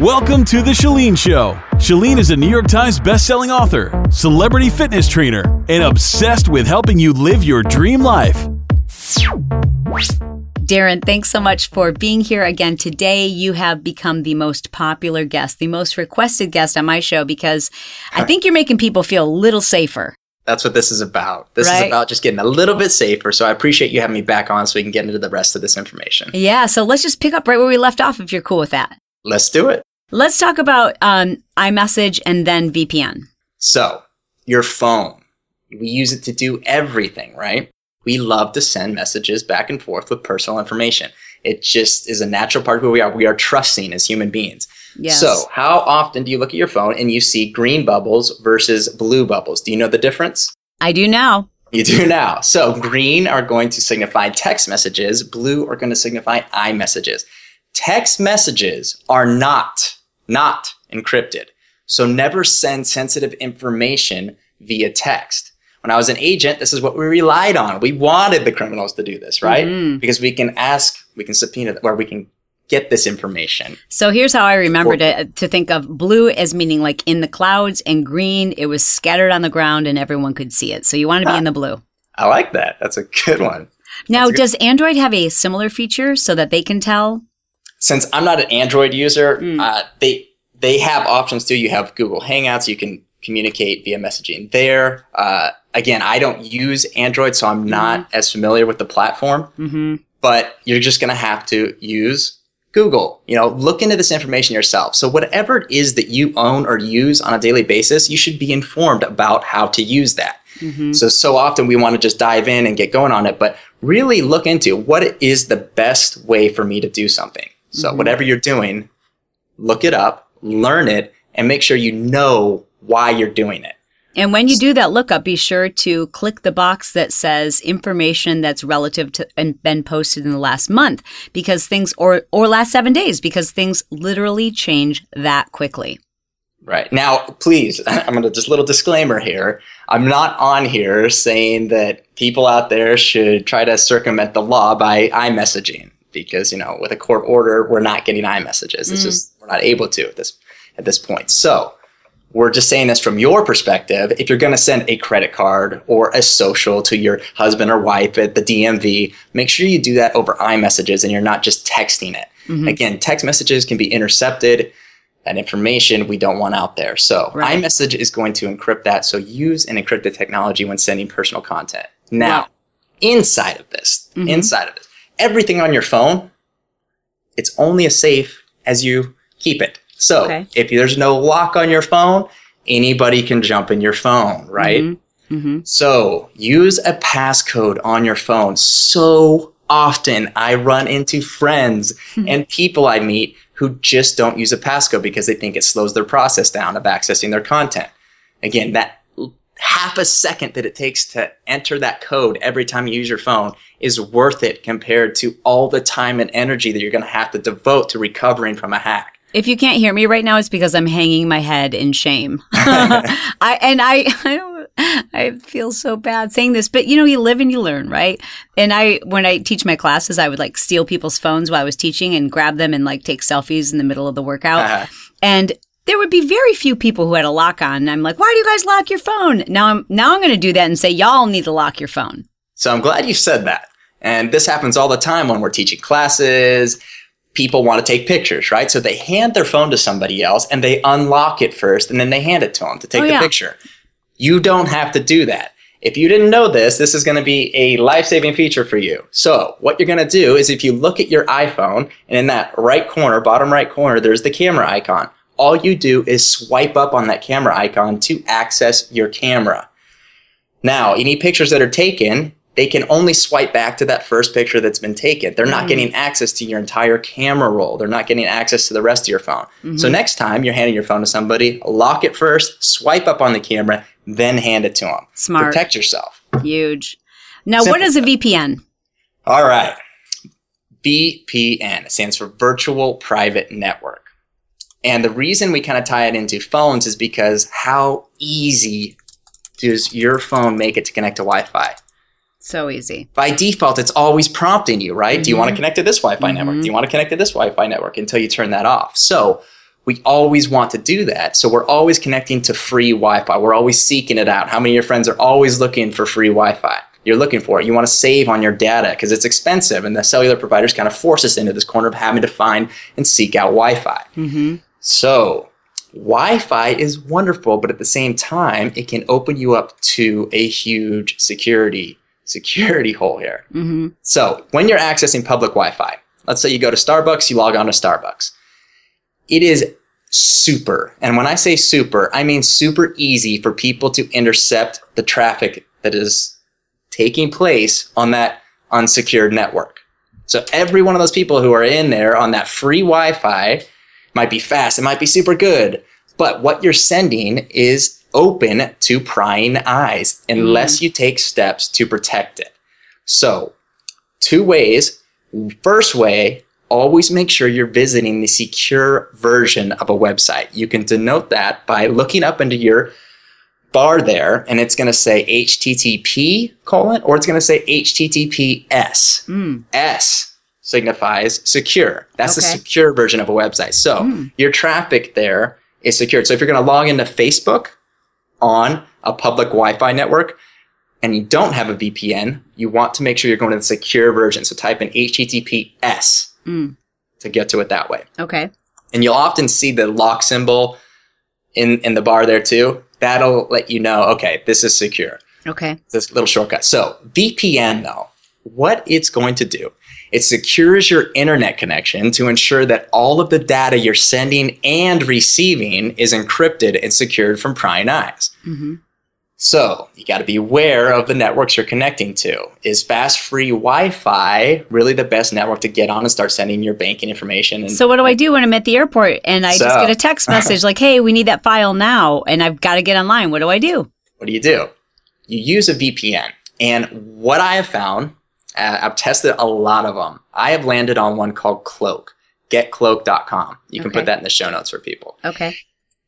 Welcome to The Chalene Show. Chalene is a New York Times bestselling author, celebrity fitness trainer, and obsessed with helping you live your dream life. Darren, thanks so much for being here again today. You have become the most popular guest, the most requested guest on my show because I think you're making people feel a little safer. That's what this is about. This Right. is about just getting a little bit safer. So I appreciate you having me back on so we can get into the rest of this information. Yeah, so let's just pick up right where we left off if you're cool with that. Let's do it. Let's talk about um, iMessage and then VPN. So, your phone, we use it to do everything, right? We love to send messages back and forth with personal information. It just is a natural part of who we are. We are trusting as human beings. Yes. So, how often do you look at your phone and you see green bubbles versus blue bubbles? Do you know the difference? I do now. You do now. So green are going to signify text messages, blue are going to signify iMessages. Text messages are not, not encrypted. So never send sensitive information via text. When I was an agent, this is what we relied on. We wanted the criminals to do this, right? Mhm. Because we can ask, we can subpoena, or we can get this information. So here's how I remembered Or- it to think of blue as meaning like in the clouds and green, it was scattered on the ground and everyone could see it. So you want to be in the blue. I like that. That's a good one. Now, good. does Android have a similar feature so that they can tell? since I'm not an Android user, Mm. uh, they they have options too. You have Google Hangouts. You can communicate via messaging there. Uh, again, I don't use Android, so I'm not as familiar with the platform. Mm-hmm. But you're just going to have to use Google. You know, look into this information yourself. So whatever it is that you own or use on a daily basis, you should be informed about how to use that. Mm-hmm. So, so often we want to just dive in and get going on it, but really look into what is the best way for me to do something. So, Mhm. whatever you're doing, look it up, learn it, and make sure you know why you're doing it. And when you do that lookup, be sure to click the box that says information that's relative to and been posted in the last month because things or or last 7 days because things literally change that quickly. Right. Now, please, I'm going to just little disclaimer here. I'm not on here saying that people out there should try to circumvent the law by iMessaging because, you know, with a court order, we're not getting iMessages. It's Mm. just we're not able to at this at this point. So, we're just saying this from your perspective. If you're going to send a credit card or a social to your husband or wife at the DMV, make sure you do that over iMessages and you're not just texting it. Mhm. Again, text messages can be intercepted. That information we don't want out there. So Right. iMessage is going to encrypt that. So use an encrypted technology when sending personal content. Now, Wow. inside of this, Mhm. inside of this, everything on your phone, it's only as safe as you keep it. So Okay. if there's no lock on your phone, anybody can jump in your phone, right? Mhm. Mhm. So use a passcode on your phone. So often I run into friends and people I meet who just don't use a passcode because they think it slows their process down of accessing their content. Again, that half a second that it takes to enter that code every time you use your phone is worth it compared to all the time and energy that you're going to have to devote to recovering from a hack. If you can't hear me right now, it's because I'm hanging my head in shame. I and I, I I feel so bad saying this, but you know, you live and you learn, right? And I, when I teach my classes, I would like steal people's phones while I was teaching and grab them and like take selfies in the middle of the workout. Uh, And there would be very few people who had a lock on. And I'm like, why do you guys lock your phone? Now I'm now I'm going to do that and say y'all need to lock your phone. So I'm glad you said that. And this happens all the time when we're teaching classes. People want to take pictures, right? So they hand their phone to somebody else and they unlock it first and then they hand it to them to take Oh, the yeah. picture. You don't have to do that. If you didn't know this, this is going to be a life saving feature for you. So, what you're going to do is if you look at your iPhone and in that right corner, bottom right corner, there's the camera icon. All you do is swipe up on that camera icon to access your camera. Now, any pictures that are taken, they can only swipe back to that first picture that's been taken. They're not Mm. getting access to your entire camera roll. They're not getting access to the rest of your phone. Mm-hmm. So next time you're handing your phone to somebody, lock it first, swipe up on the camera, then hand it to them. Smart. Protect yourself. Huge. Now, what Simple is a VPN? All right. VPN stands for Virtual Private Network. And the reason we kind of tie it into phones is because how easy does your phone make it to connect to Wi Fi? So easy. By default, it's always prompting you, right? Do you want to Mhm. connect to this Wi Fi network? Do you want to connect to this Wi Fi network until you turn that off? So we always want to do that. So we're always connecting to free Wi Fi. We're always seeking it out. How many of your friends are always looking for free Wi Fi? You're looking for it. You want to save on your data because it's expensive, and the cellular providers kind of force us into this corner of having to find and seek out Wi Fi. Mm-hmm. So, Wi Fi is wonderful, but at the same time, it can open you up to a huge security security hole here. Mm-hmm. So, when you're accessing public Wi Fi, let's say you go to Starbucks, you log on to Starbucks. It is super, and when I say super, I mean super easy for people to intercept the traffic that is taking place on that unsecured network. So, every one of those people who are in there on that free Wi Fi might be fast, it might be super good, but what you're sending is open to prying eyes unless you take steps to protect it. So, two ways. First way, always make sure you're visiting the secure version of a website. You can denote that by looking up into your bar there and it's going to say http colon or it's going to say https Mm. S signifies secure. That's Okay. the secure version of a website. So Mm. your traffic there is secured. So if you're going to log into Facebook on a public Wi-Fi network and you don't have a VPN, you want to make sure you're going to the secure version. So type in HTTPS Mm. to get to it that way. Okay. And you'll often see the lock symbol in, in the bar there too. That'll let you know, okay, this is secure Okay. this little shortcut. So VPN though, what it's going to do, it secures your internet connection to ensure that all of the data you're sending and receiving is encrypted and secured from prying eyes. Mm-hmm. So you got to be aware of the networks you're connecting to. Is fast free Wi-Fi really the best network to get on and start sending your banking information? And So what do I do when I'm at the airport and I just get a text message like, "Hey, we need that file now," and I've got to get online? What do I do? what do you do? You use a VPN. And what I have found, uh, I've tested a lot of them. I have landed on one called Cloak, getcloak.com. You can Okay. put that in the show notes for people. Okay.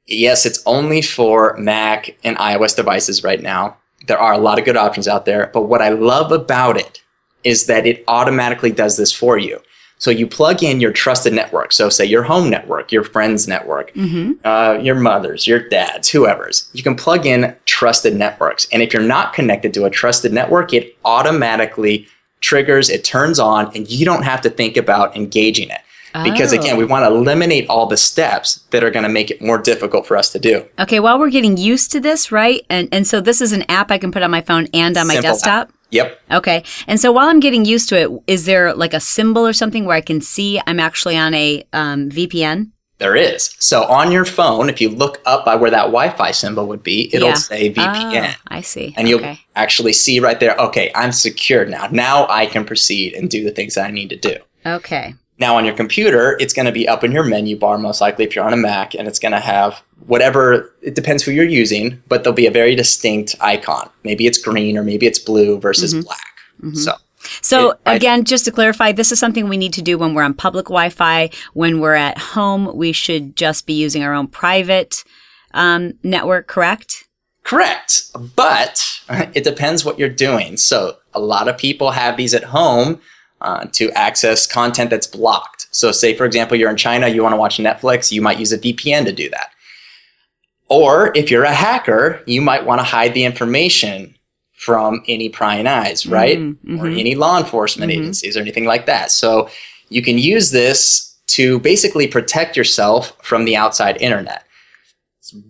Yes, it's only for Mac and iOS devices right now. There are a lot of good options out there, but what I love about it is that it automatically does this for you. So you plug in your trusted network. So say your home network, your friend's network, Mm-hmm. uh, your mother's, your dad's, whoever's. You can plug in trusted networks. And if you're not connected to a trusted network, it automatically triggers, it turns on, and you don't have to think about engaging it. Because Oh. again, we want to eliminate all the steps that are going to make it more difficult for us to do. Okay, while we're getting used to this, right? And and so this is an app I can put on my phone and on my Simple desktop. Yep. Okay. And so while I'm getting used to it, is there like a symbol or something where I can see I'm actually on a um, VPN? There is. So on your phone, if you look up by where that Wi Fi symbol would be, it'll Yeah. say VPN. Oh, I see. And you'll actually see right there, okay, I'm secured now. Now I can proceed and do the things that I need to do. Okay. Now on your computer, it's going to be up in your menu bar, most likely if you're on a Mac, and it's going to have whatever, it depends who you're using, but there'll be a very distinct icon. Maybe it's green or maybe it's blue versus mm-hmm. black. Mm-hmm. So, So It- I- again, just to clarify, this is something we need to do when we're on public Wi-Fi. When we're at home, we should just be using our own private um, network. Correct? correct. But it depends what you're doing. So, a lot of people have these at home uh, to access content that's blocked. So, say, for example, you're in China, you want to watch Netflix, you might use a VPN to do that. Or if you're a hacker, you might want to hide the information from any prying eyes, right? Mhm, Or mhm. any law enforcement Mhm. agencies or anything like that. So you can use this to basically protect yourself from the outside internet.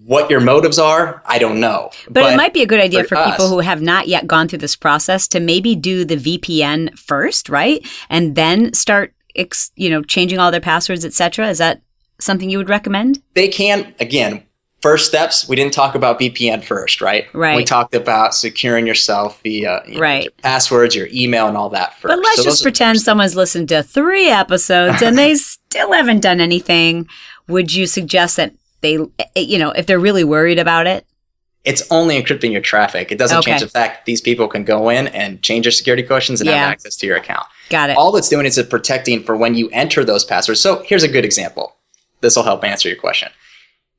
What your motives are, I don't know. But, it might be a good idea for for people who have not yet gone through this process to maybe do the VPN first, right? And then start, ex- you know, changing all their passwords, etc. Is that something you would recommend? they can again first steps, we didn't talk about VPN first, right? Right. We talked about securing yourself via you know, Right. your passwords, your email, and all that first. But let's So just pretend someone's listened to three episodes and they still haven't done anything. Would you suggest that they, eh, you know, if they're really worried about it? it's only encrypting your traffic. It doesn't Okay. change the fact these people can go in and change your security questions and Yeah. have access to your account. Got it. All it's doing is it protecting for when you enter those passwords. So here's a good example. This will help answer your question.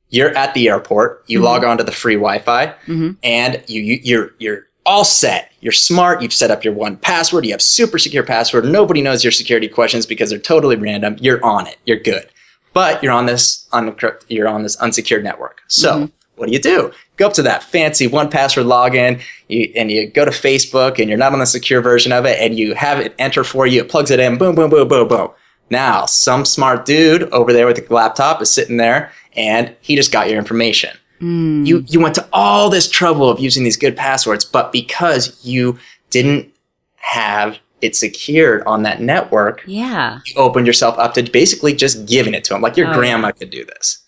You're at the airport. You log on to the free Wi-Fi, Mhm. and you, you you're you're all set. You're smart. You've set up your one password. You have super secure password. Nobody knows your security questions because they're totally random. You're on it. You're good. But you're on this unencrypt. You're on this unsecured network. So what do you do? Go up to that fancy one password login, you, and you go to Facebook, and you're not on the secure version of it, and you have it enter for you. It plugs it in. Boom, boom, boom, boom, boom. Now, some smart dude over there with the laptop is sitting there, and he just got your information. Hmm. You you went to all this trouble of using these good passwords, but because you didn't have it secured on that network, yeah. you opened yourself up to basically just giving it to him. Like your Oh, grandma could do this.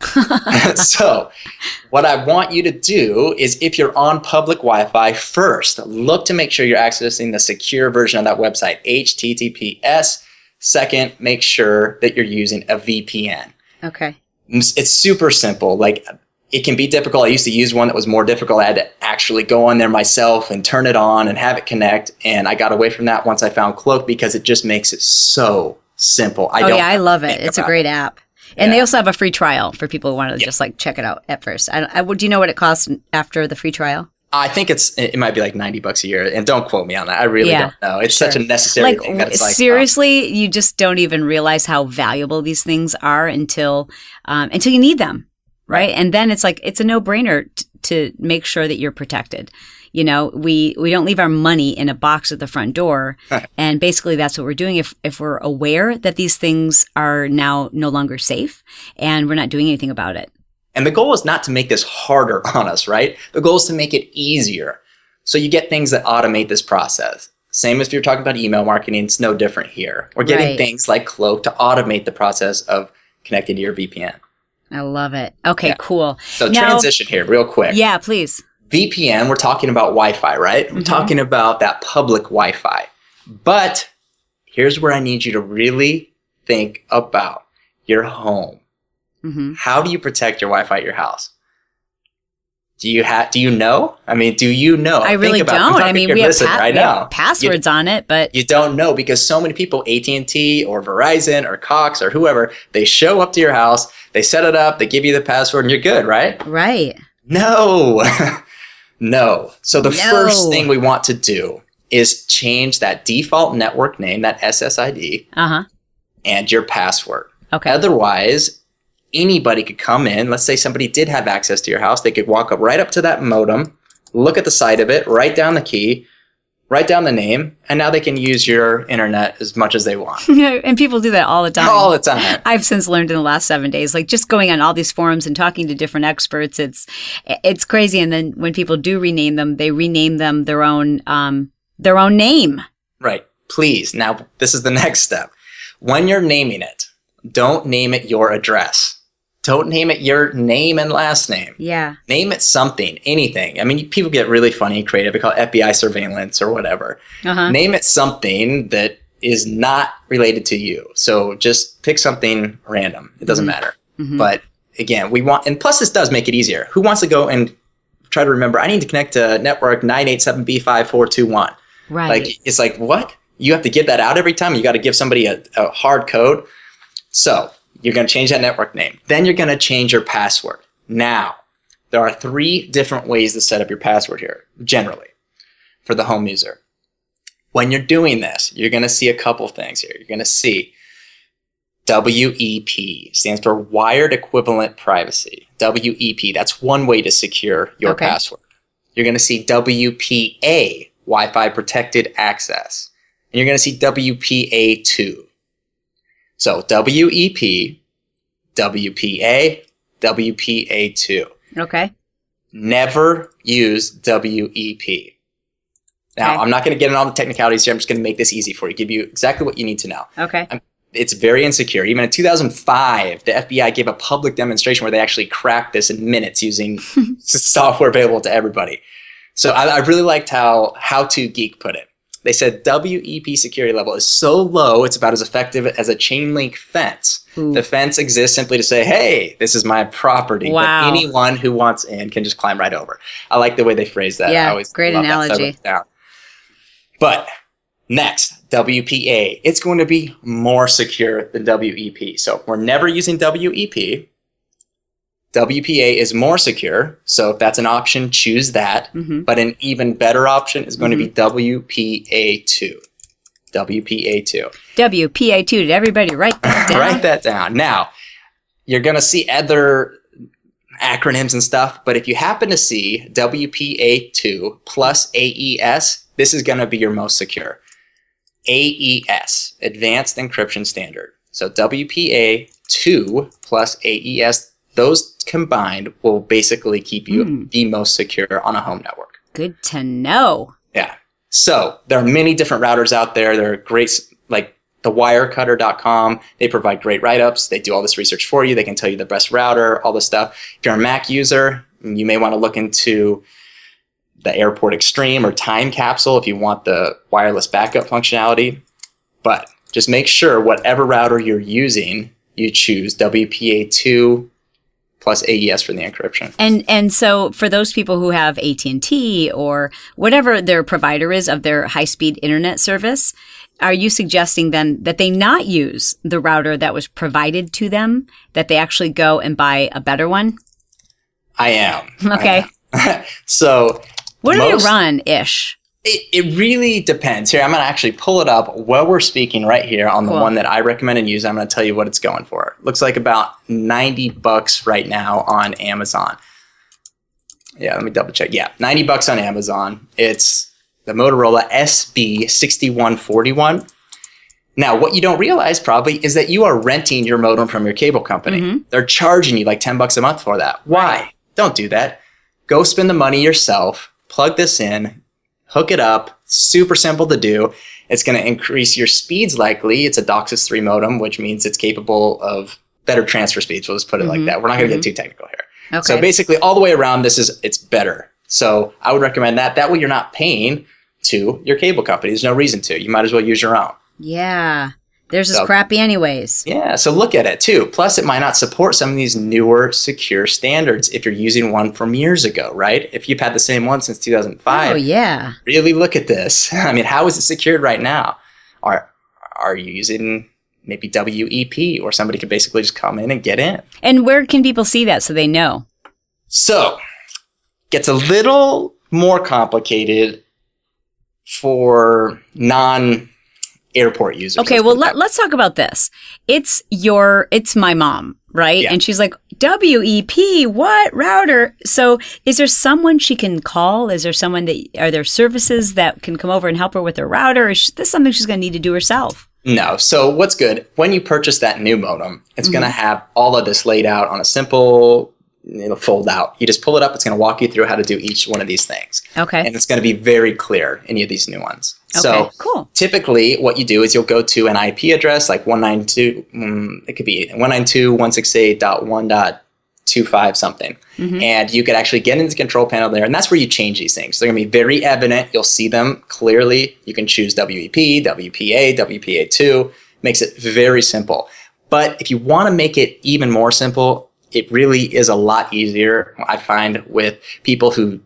so, what I want you to do is if you're on public Wi Fi, first look to make sure you're accessing the secure version of that website, HTTPS. Second, make sure that you're using a VPN. Okay. It's super simple. Like it can be difficult. I used to use one that was more difficult. I had to actually go on there myself and turn it on and have it connect. And I got away from that once I found Cloak because it just makes it so simple. I oh don't yeah, I love it. It's a great app. And they also have a free trial for people who want to just like check it out at first. I, I, do you know what it costs after the free trial? I think it's it might be like ninety bucks a year, and don't quote me on that. I really Yeah, don't know. It's such a necessary Like, thing that it's like oh, seriously, you just don't even realize how valuable these things are until um, until you need them, right? And then it's like it's a no brainer t- to make sure that you're protected. You know, we we don't leave our money in a box at the front door, and basically that's what we're doing. If if we're aware that these things are now no longer safe, and we're not doing anything about it. And the goal is not to make this harder on us, right? The goal is to make it easier. So you get things that automate this process. Same if you're talking about email marketing, it's no different here. We're getting Right. things like Cloak to automate the process of connecting to your VPN. I love it. Okay, Yeah. cool. So Now- transition here, real quick. Yeah, please. VPN, we're talking about Wi Fi, right? We're Mhm. talking about that public Wi Fi. But here's where I need you to really think about your home. Hmm How do you protect your Wi Fi at your house? Do you have? Do you know? I mean, do you know? I Think really about- don't. I mean, we have, pa- right we have passwords on it, but You don't know because so many people, AT and T or Verizon or Cox or whoever, they show up to your house, they set it up, they give you the password, and you're good, right? right. No, no. So the No. first thing we want to do is change that default network name, that SSID, Uh huh. and your password. Okay. Otherwise, anybody could come in. Let's say somebody did have access to your house. They could walk up right up to that modem, look at the side of it, write down the key, write down the name, and now they can use your internet as much as they want. and people do that all the time. All the time. I've since learned in the last seven days, like just going on all these forums and talking to different experts, it's it's crazy. And then when people do rename them, they rename them their own um, their own name. Right. Please. Now, this is the next step. When you're naming it, don't name it your address. Don't name it your name and last name. Yeah. Name it something, anything. I mean, people get really funny and creative. They call it FBI surveillance or whatever. Uh huh. Name it something that is not related to you. So just pick something random. It doesn't matter. Mhm. But again, we want, and plus this does make it easier. Who wants to go and try to remember, I need to connect to network 987B5421? Right. Like, it's like, what? You have to give that out every time? You got to give somebody a, a hard code? So you're going to change that network name. Then you're going to change your password. Now, there are three different ways to set up your password here, generally, for the home user. When you're doing this, you're going to see a couple things here. You're going to see WEP stands for Wired Equivalent Privacy. WEP, that's one way to secure your Okay. password. You're going to see WPA, Wi Fi Protected Access. And you're going to see WPA2. So WEP, WPA, WPA2. okay. Never use WEP. Now, Okay. I'm not going to get into all the technicalities here. I'm just going to make this easy for you, give you exactly what you need to know. Okay. it's very insecure. Even in 2005, the FBI gave a public demonstration where they actually cracked this in minutes using software available to everybody. So I, I really liked how How to Geek put it. They said WEP security level is so low, it's about as effective as a chain link fence. Ooh. The fence exists simply to say, hey, this is my property. Wow. But anyone who wants in can just climb right over. I like the way they phrase that. Yeah, I always great analogy. wrote it down. But next, WPA. It's going to be more secure than WEP. So we're never using WEP. WPA is more secure. So if that's an option, choose that. hmm But an even better option is going to be WPA2. WPA2. WPA2. Did everybody write that down? Write that down. Now, you're going to see other acronyms and stuff, but if you happen to see WPA2 plus AES, this is going to be your most secure. AES, Advanced Encryption Standard. So WPA2 plus AES, those combined will basically keep you Hmm. the most secure on a home network. Good to know. Yeah. So there are many different routers out there. There are great, like the wirecutter.com. They provide great write ups. They do all this research for you. They can tell you the best router, all this stuff. If you're a Mac user, you may want to look into the Airport Extreme or Time Capsule if you want the wireless backup functionality. But just make sure whatever router you're using, you choose WPA2 plus AES for the encryption. And and so for those people who have AT&T or whatever their provider is of their high-speed internet service, are you suggesting then that they not use the router that was provided to them, that they actually go and buy a better one? I am. Okay. I am. so What do Most- they run ish? It, it really depends. Here, I'm going to actually pull it up while we're speaking right here on the Cool. one that I recommend and use. I'm going to tell you what it's going for. Looks like about 90 bucks right now on Amazon. Yeah, let me double check. Yeah, 90 bucks on Amazon. It's the Motorola SB6141. Now, what you don't realize probably is that you are renting your modem from your cable company. Mhm. They're charging you like 10 bucks a month for that. Why? Don't do that. Go spend the money yourself, plug this in, hook it up. Super simple to do. It's going to increase your speeds likely. It's a DOCSIS 3 modem, which means it's capable of better transfer speeds. We'll just put it like Mhm. that. We're not going to Mhm. get too technical here. Okay. So basically, all the way around, this is it's better. So I would recommend that. That way, you're not paying to your cable company. There's no reason to. You might as well use your own. yeah. Theirs is So- crappy anyways. Yeah, so look at it too. Plus, it might not support some of these newer secure standards if you're using one from years ago, right? If you've had the same one since 2005, Oh yeah. really look at this. I mean, how is it secured right now? Are are you using maybe WEP or somebody could basically just come in and get in? And where can people see that so they know? So, gets a little more complicated for non airport users. Okay, well let, let's talk about this. It's your it's my mom, right? Yeah. And she's like, WEP, what router? So is there someone she can call? Is there someone that are there services that can come over and help her with her router? Is this something she's going to need to do herself? No. So what's good when you purchase that new modem? It's Mm-hmm. going to have all of this laid out on a simple know, fold out. You just pull it up. It's going to walk you through how to do each one of these things, Okay. and it's going to be very clear. Any of these new ones. Okay. So cool. typically, what you do is you'll go to an IP address like 192. Mm, it could be 192.168.1.25 something, Mhm. and you could actually get into the control panel there, and that's where you change these things. They're going to be very evident. You'll see them clearly. You can choose WEP, WPA, WPA2. Makes it very simple. But if you want to make it even more simple, it really is a lot easier. I find with people who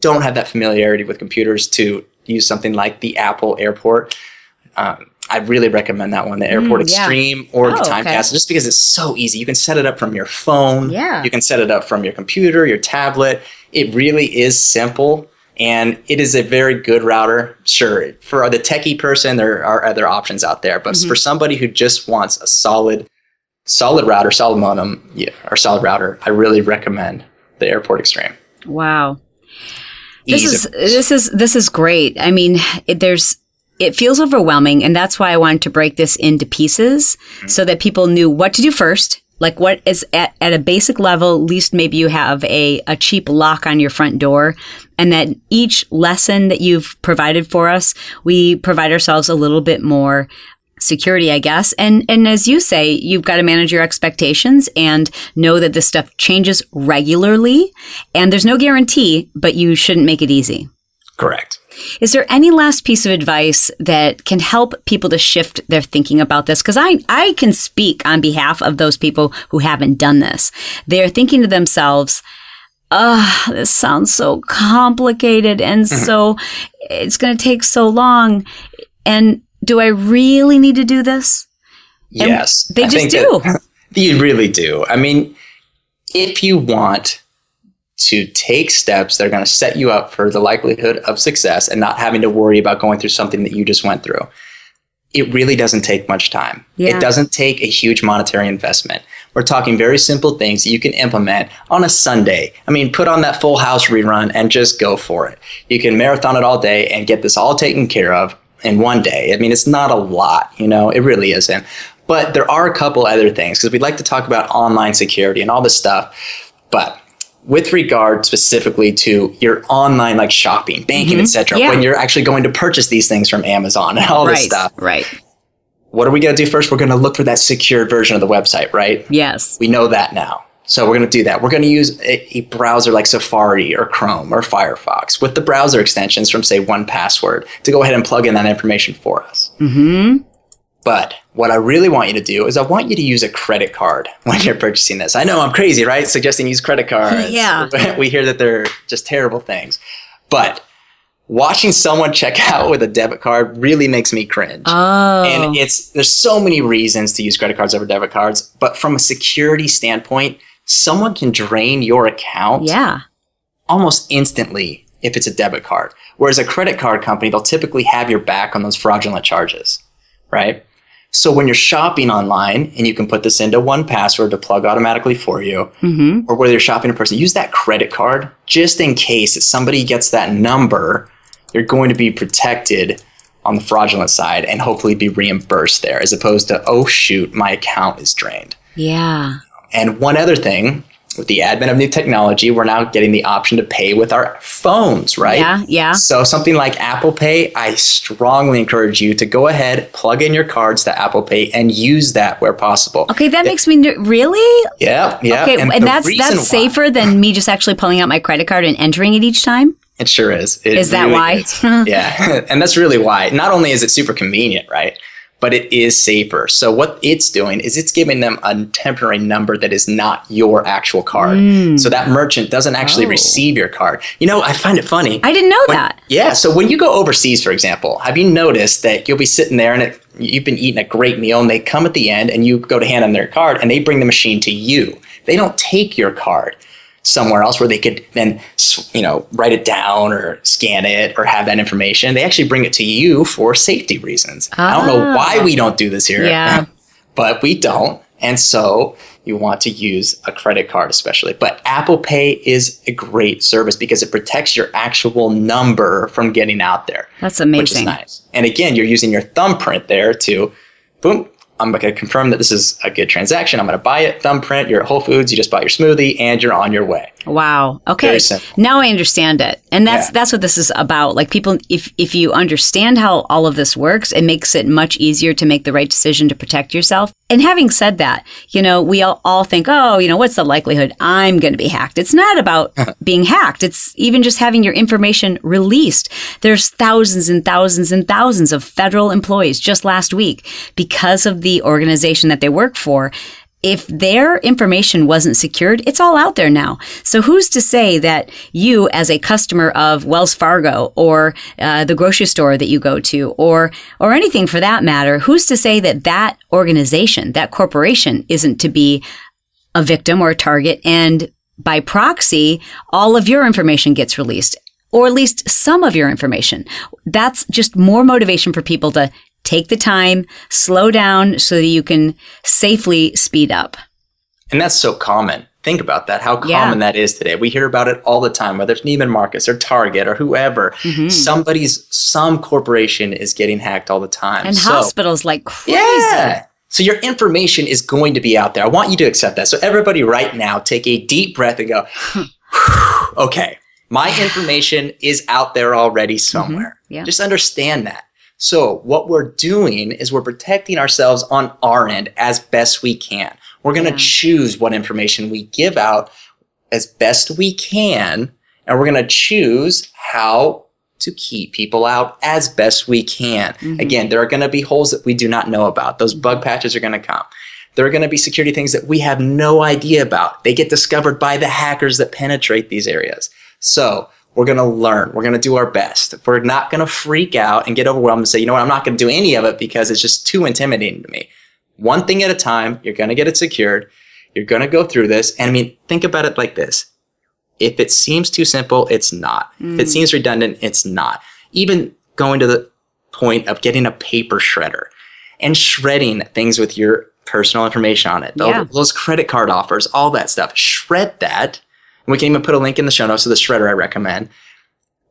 don't have that familiarity with computers to use something like the Apple Airport. Um, I really recommend that one, the Airport Mm, yeah. Extreme or the Oh, Time okay. Capsule, just because it's so easy. You can set it up from your phone. Yeah. You can set it up from your computer, your tablet. It really is simple. And it is a very good router. Sure, for the techie person, there are other options out there. But Mhm. for somebody who just wants a solid, solid router, solid modem, yeah, or solid router, I really recommend the Airport Extreme. Wow. This is this is this is great. I mean, it, there's it feels overwhelming, and that's why I wanted to break this into pieces so that people knew what to do first. Like what is at, at a basic level, at least maybe you have a, a cheap lock on your front door. And that each lesson that you've provided for us, we provide ourselves a little bit more security, I guess. And and as you say, you've got to manage your expectations and know that this stuff changes regularly and there's no guarantee, but you shouldn't make it easy. Correct. Is there any last piece of advice that can help people to shift their thinking about this? Because I, I can speak on behalf of those people who haven't done this. They're thinking to themselves, oh, this sounds so complicated and Mm-hmm. so it's going to take so long. And do I really need to do this? And Yes. they just do. that- you really do. I mean, if you want to take steps that are going to set you up for the likelihood of success and not having to worry about going through something that you just went through, it really doesn't take much time. Yeah. It doesn't take a huge monetary investment. We're talking very simple things that you can implement on a Sunday. I mean, put on that full house rerun and just go for it. You can marathon it all day and get this all taken care of in one day. I mean, it's not a lot, you know, it really isn't. But there are a couple other things because we'd like to talk about online security and all this stuff. But with regard specifically to your online like shopping, banking, mm-hmm. etc., Yeah. when you're actually going to purchase these things from Amazon and all this stuff, Right. what are we going to do first? We're going to look for that secured version of the website, right? Yes. We know that now. So we're going to do that. We're going to use a, a browser like Safari or Chrome or Firefox with the browser extensions from say one password to go ahead and plug in that information for us. Mm-hmm. But what I really want you to do is I want you to use a credit card when you're purchasing this. I know I'm crazy, right? Suggesting use credit cards. Yeah. we hear that they're just terrible things. But watching someone check out with a debit card really makes me cringe. Oh. And it's there's so many reasons to use credit cards over debit cards, but from a security standpoint, someone can drain your account yeah. almost instantly if it's a debit card. Whereas a credit card company, they'll typically have your back on those fraudulent charges, right? So when you're shopping online and you can put this into one password to plug automatically for you, Mm-hmm. or whether you're shopping in person, use that credit card just in case if somebody gets that number, you're going to be protected on the fraudulent side and hopefully be reimbursed there as opposed to, oh shoot, my account is drained. Yeah. And one other thing, with the advent of new technology, we're now getting the option to pay with our phones, right? Yeah. Yeah. So something like Apple Pay, I strongly encourage you to go ahead, plug in your cards to Apple Pay, and use that where possible. Okay, that makes me really Yeah, yeah. okay, and, the that's that's why- safer than me just actually pulling out my credit card and entering it each time. It sure is. It Is that why? is. yeah, and that's really why. Not only is it super convenient, right? But it is safer. So what it's doing is it's giving them a temporary number that is not your actual card. Hmm. So that merchant doesn't actually Oh. receive your card. You know, I find it funny. I didn't know When- that. Yeah. So when you go overseas, for example, have you noticed that you'll be sitting there and it, you've been eating a great meal and they come at the end and you go to hand them their card and they bring the machine to you. They don't take your card somewhere else where they could then, you know, write it down or scan it or have that information. They actually bring it to you for safety reasons. I don't know ah. why we don't do this here. Yeah. but we don't. And so you want to use a credit card, especially. But Apple Pay is a great service because it protects your actual number from getting out there, That's amazing which is nice. And again, you're using your thumbprint there to, boom, I'm going to confirm that this is a good transaction. I'm going to buy it, thumbprint, you're at Whole Foods, you just bought your smoothie, and you're on your way. Wow. Okay. Very simple. Now I understand it. And that's Yeah. that's what this is about. Like people if if you understand how all of this works, it makes it much easier to make the right decision to protect yourself. And having said that, you know, we all, all think, "Oh, you know, what's the likelihood I'm going to be hacked?" It's not about being hacked. It's even just having your information released. There's thousands and thousands and thousands of federal employees just last week because of the organization that they work for if their information wasn't secured, it's all out there now. So who's to say that you, as a customer of Wells Fargo or uh, the grocery store that you go to, or or anything for that matter, who's to say that that organization, that corporation, isn't to be a victim or a target, and by proxy, all of your information gets released, or at least some of your information. That's just more motivation for people to take the time, slow down so that you can safely speed up. And that's so common. Think about that, how common Yeah. that is today. We hear about it all the time, whether it's Neiman Marcus or Target or whoever. Mm-hmm. Somebody's, some corporation is getting hacked all the time. And So- hospitals like crazy. Yeah. So your information is going to be out there. I want you to accept that. So everybody right now take a deep breath and go, okay, my information is out there already somewhere. Mm-hmm. Yeah. Just understand that. So what we're doing is we're protecting ourselves on our end as best we can. We're going to Yeah. choose what information we give out as best we can, and we're going to choose how to keep people out as best we can. Mm-hmm. Again, there are going to be holes that we do not know about. Those bug mm-hmm. patches are going to come. There are going to be security things that we have no idea about. They get discovered by the hackers that penetrate these areas. So we're going to learn. We're going to do our best. We're not going to freak out and get overwhelmed and say, you know what, I'm not going to do any of it because it's just too intimidating to me. One thing at a time, you're going to get it secured. You're going to go through this. And I mean, think about it like this. If it seems too simple, it's not. If it mm. seems redundant, it's not. Even going to the point of getting a paper shredder and shredding things with your personal information on it. Yeah. Those credit card offers, all that stuff. Shred that. We can even put a link in the show notes to the shredder I recommend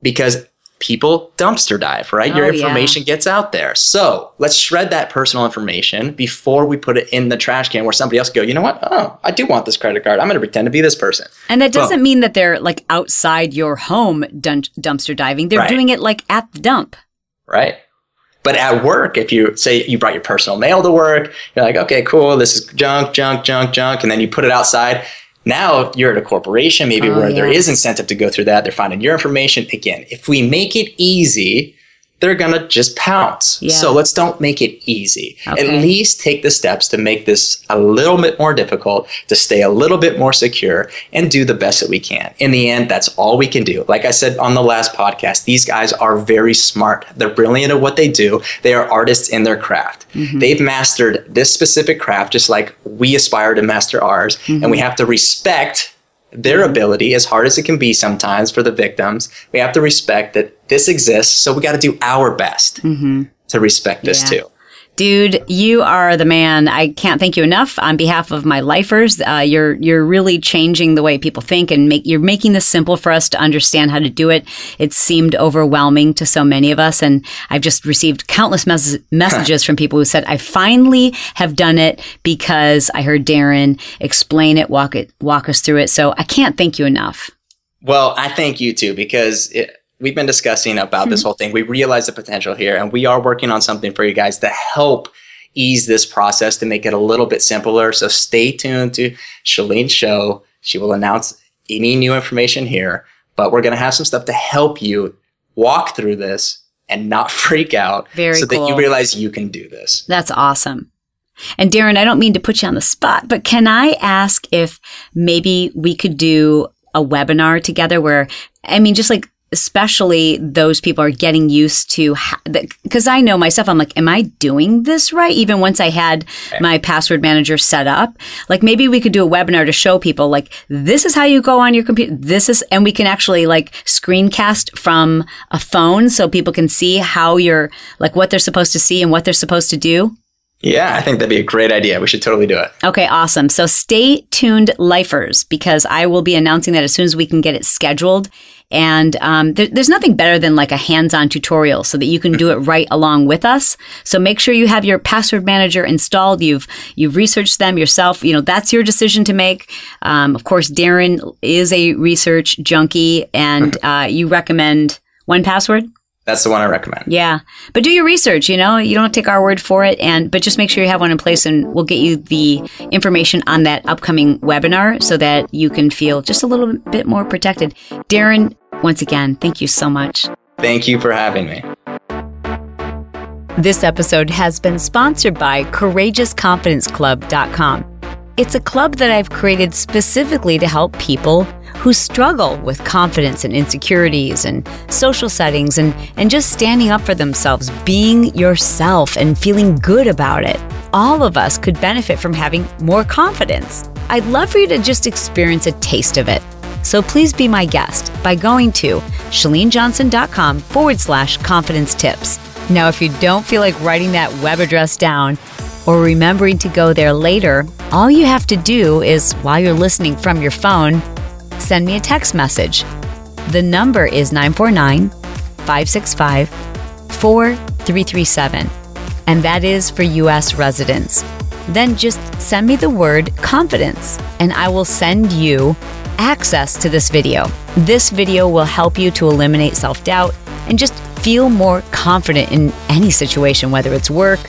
because people dumpster dive, right? Your Oh, yeah. information gets out there. So let's shred that personal information before we put it in the trash can where somebody else go, you know what? Oh, I do want this credit card. I'm going to pretend to be this person. And that doesn't Boom. mean that they're like outside your home dun- dumpster diving. They're Right. doing it like at the dump. right? But at work, if you say you brought your personal mail to work, you're like, okay, cool, this is junk, junk, junk, junk, and then you put it outside. Now you're at a corporation, maybe Oh, where there yeah. is incentive to go through that. They're finding your information. Again, if we make it easy, they're gonna just pounce. Yeah. So let's don't make it easy. Okay. At least take the steps to make this a little bit more difficult, to stay a little bit more secure, and do the best that we can. In the end, that's all we can do. Like I said on the last podcast, these guys are very smart. They're brilliant at what they do. They are artists in their craft. Mm-hmm. They've mastered this specific craft just like we aspire to master ours, mm-hmm. and we have to respect their ability as hard as it can be sometimes for the victims we have to respect that this exists so we got to do our best mm-hmm. to respect this Yeah. too Dude, you are the man. I can't thank you enough on behalf of my lifers. Uh, you're you're really changing the way people think, and make you're making this simple for us to understand how to do it. It seemed overwhelming to so many of us, and I've just received countless mes- messages from people who said, "I finally have done it because I heard Darren explain it, walk it, walk us through it." So I can't thank you enough. well i thank you too because it, we've been discussing about this hmm. whole thing. We realize the potential here and we are working on something for you guys to help ease this process to make it a little bit simpler. So stay tuned to Chalene's show. She will announce any new information here but we're going to have some stuff to help you walk through this and not freak out Very so that you realize you can do this. That's awesome. And Darren, I don't mean to put you on the spot, but can I ask if maybe we could do a webinar together where, I mean, just like, especially those people are getting used to because I know myself I'm like am I doing this right? Even once I had my password manager set up like maybe we could do a webinar to show people like this is how you go on your computer this is and we can actually like screencast from a phone so people can see how you're like what they're supposed to see and what they're supposed to do Yeah, I think that'd be a great idea. We should totally do it. Okay, awesome. So stay tuned, lifers, because I will be announcing that as soon as we can get it scheduled. And um, there, there's nothing better than like a hands-on tutorial so that you can do it right along with us. So make sure you have your password manager installed. You've you've researched them yourself. You know that's your decision to make. Um, of course, Darren is a research junkie, and uh, you recommend one password. That's the one I recommend. Yeah. But do your research, you know, you don't take our word for it and but just make sure you have one in place and we'll get you the information on that upcoming webinar so that you can feel just a little bit more protected. Darren, once again, thank you so much. Thank you for having me. This episode has been sponsored by courageousconfidenceclub.com. It's a club that I've created specifically to help people who struggle with confidence and insecurities and social settings and, and just standing up for themselves, being yourself and feeling good about it. All of us could benefit from having more confidence. I'd love for you to just experience a taste of it. So please be my guest by going to chalenejohnson.com forward slash confidence tips. Now, if you don't feel like writing that web address down or remembering to go there later, all you have to do is, while you're listening from your phone, send me a text message. The number is 949 565 4337, and that is for US residents. Then just send me the word confidence, and I will send you access to this video. This video will help you to eliminate self doubt and just feel more confident in any situation, whether it's work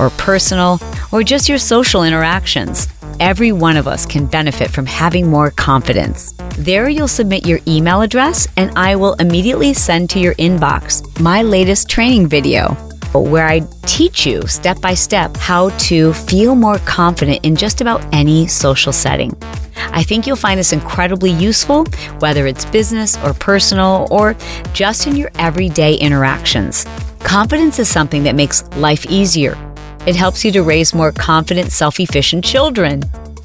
or personal or just your social interactions. Every one of us can benefit from having more confidence. There, you'll submit your email address, and I will immediately send to your inbox my latest training video where I teach you step by step how to feel more confident in just about any social setting. I think you'll find this incredibly useful, whether it's business or personal or just in your everyday interactions. Confidence is something that makes life easier. It helps you to raise more confident, self efficient children.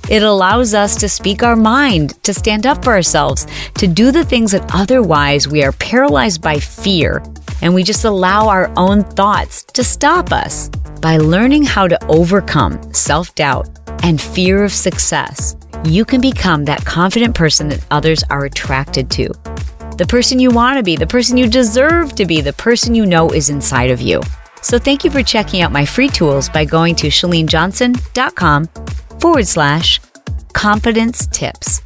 It allows us to speak our mind, to stand up for ourselves, to do the things that otherwise we are paralyzed by fear and we just allow our own thoughts to stop us. By learning how to overcome self doubt and fear of success, you can become that confident person that others are attracted to. The person you want to be, the person you deserve to be, the person you know is inside of you. So thank you for checking out my free tools by going to chalenejohnson.com forward slash confidence tips.